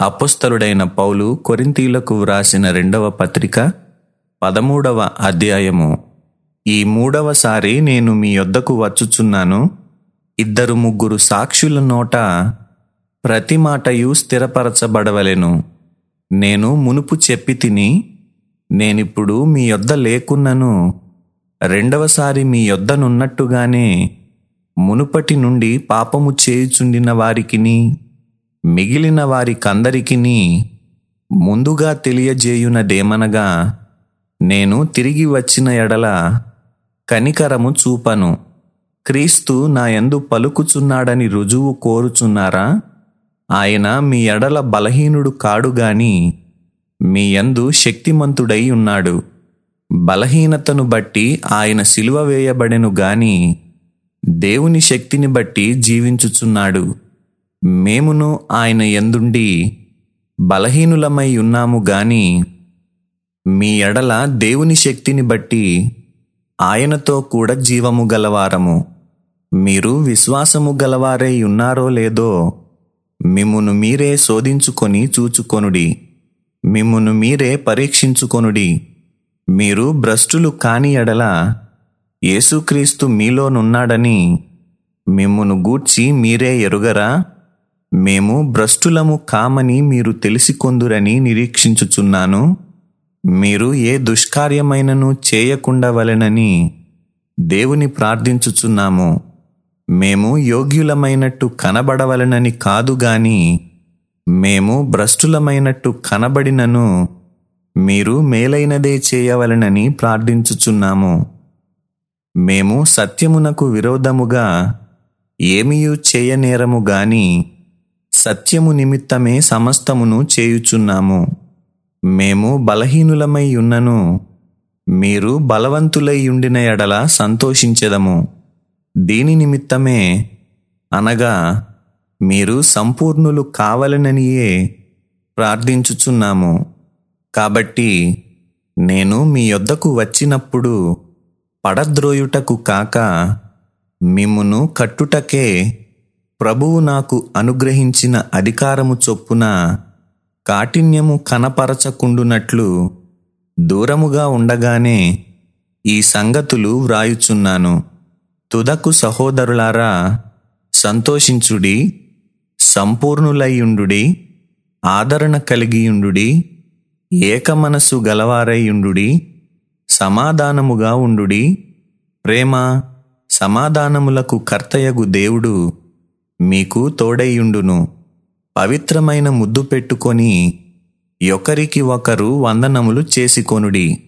అపుస్తలుడైన పౌలు కొరింతీలకు వ్రాసిన రెండవ పత్రిక పదమూడవ అధ్యాయము. ఈ మూడవసారి నేను మీ యొద్దకు వచ్చుచున్నాను. ఇద్దరు ముగ్గురు సాక్షుల నోట ప్రతి మాటయు స్థిరపరచబడవలెను. నేను మునుపు చెప్పి తిని నేనిప్పుడు మీ యొద్ద లేకున్నను. రెండవసారి మీ యొద్దనున్నట్టుగానే మునుపటి నుండి పాపము చేయుచుండిన వారికిని మిగిలిన వారికందరికిని ముందుగా తెలియజేయునదేమనగా నేను తిరిగి వచ్చిన ఎడల కనికరము చూపను. క్రీస్తు నా యందు పలుకుచున్నాడని రుజువు కోరుచున్నారా? ఆయన మీ ఎడల బలహీనుడు కాడుగాని మీ యందు శక్తిమంతుడై ఉన్నాడు. బలహీనతను బట్టి ఆయన సిలువ వేయబడెను గాని దేవుని శక్తిని బట్టి జీవించుచున్నాడు. మేమును ఆయన ఎందుండి బలహీనులమై ఉన్నాము గాని మీ ఎడల దేవుని శక్తిని బట్టి ఆయనతో కూడా జీవము గలవారము. మీరు విశ్వాసము గలవారై ఉన్నారో లేదో మిమ్మును మీరే శోధించుకొని చూచుకొనుడి. మిమ్మును మీరే పరీక్షించుకొనుడి. మీరు భ్రష్టులు కాని ఎడల యేసుక్రీస్తు మీలోనున్నాడని మిమ్మును గూర్చి మీరే ఎరుగరా? మేము భ్రష్టులము కామని మీరు తెలిసికొందురని నిరీక్షించుచున్నాను. మీరు ఏ దుష్కార్యమైనను చేయకుండా వలెనని దేవుని ప్రార్థించుచున్నాము. మేము యోగ్యులమైనట్టు కనబడవలనని కాదు గాని మేము భ్రష్టులమైనట్టు కనబడినను మీరు మేలైనదే చేయవలనని ప్రార్థించుచున్నాము. మేము సత్యమునకు విరోధముగా ఏమీయూ చేయనేరము గాని సత్యము నిమిత్తమే సమస్తమును చేయుచున్నాము. మేము బలహీనులమై ఉన్నను. మీరు బలవంతులై ఉండిన ఎడల సంతోషించెదము. దీని నిమిత్తమే అనగా మీరు సంపూర్ణులు కావలననియే ప్రార్థించుచున్నాము. కాబట్టి నేను మీ యొద్దకు వచ్చినప్పుడు పడద్రోయుటకు కాక మిమ్మును కట్టుటకే ప్రభువు నాకు అనుగ్రహించిన అధికారము చొప్పున కాఠిన్యము కనపరచకుండునట్లు దూరముగా ఉండగానే ఈ సంగతులు వ్రాయుచున్నాను. తుదకు సహోదరులారా సంతోషించుడి సంపూర్ణులైయుండుడి ఆదరణ కలిగియుండుడి ఏకమనస్సు గలవారయ్యుండుడి సమాధానముగా ఉండుడి. ప్రేమ సమాధానములకు కర్తయగు దేవుడు మీకు తోడైయుండును. పవిత్రమైన ముద్దు పెట్టుకొని ఒకరికి ఒకరు వందనములు చేసుకొనుడి.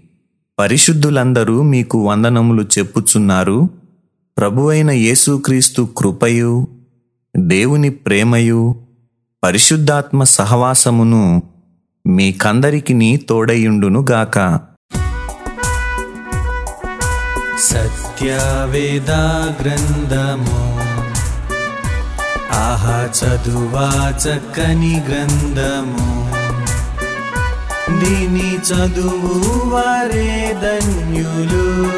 పరిశుద్ధులందరూ మీకు వందనములు చెప్పుచున్నారు. ప్రభువైన యేసుక్రీస్తు కృపయు దేవుని ప్రేమయు పరిశుద్ధాత్మ సహవాసమును మీకందరికిని తోడయుండును గాక. సత్యవేద గ్రంథము ఆహా చదువా చక్కని గంధము దీని చదువు వారే ధన్యులు.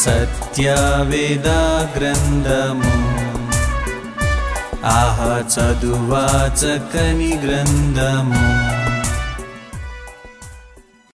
సత్యవేద గ్రంథము. ఆహా చదువా చక్కని గ్రంథము.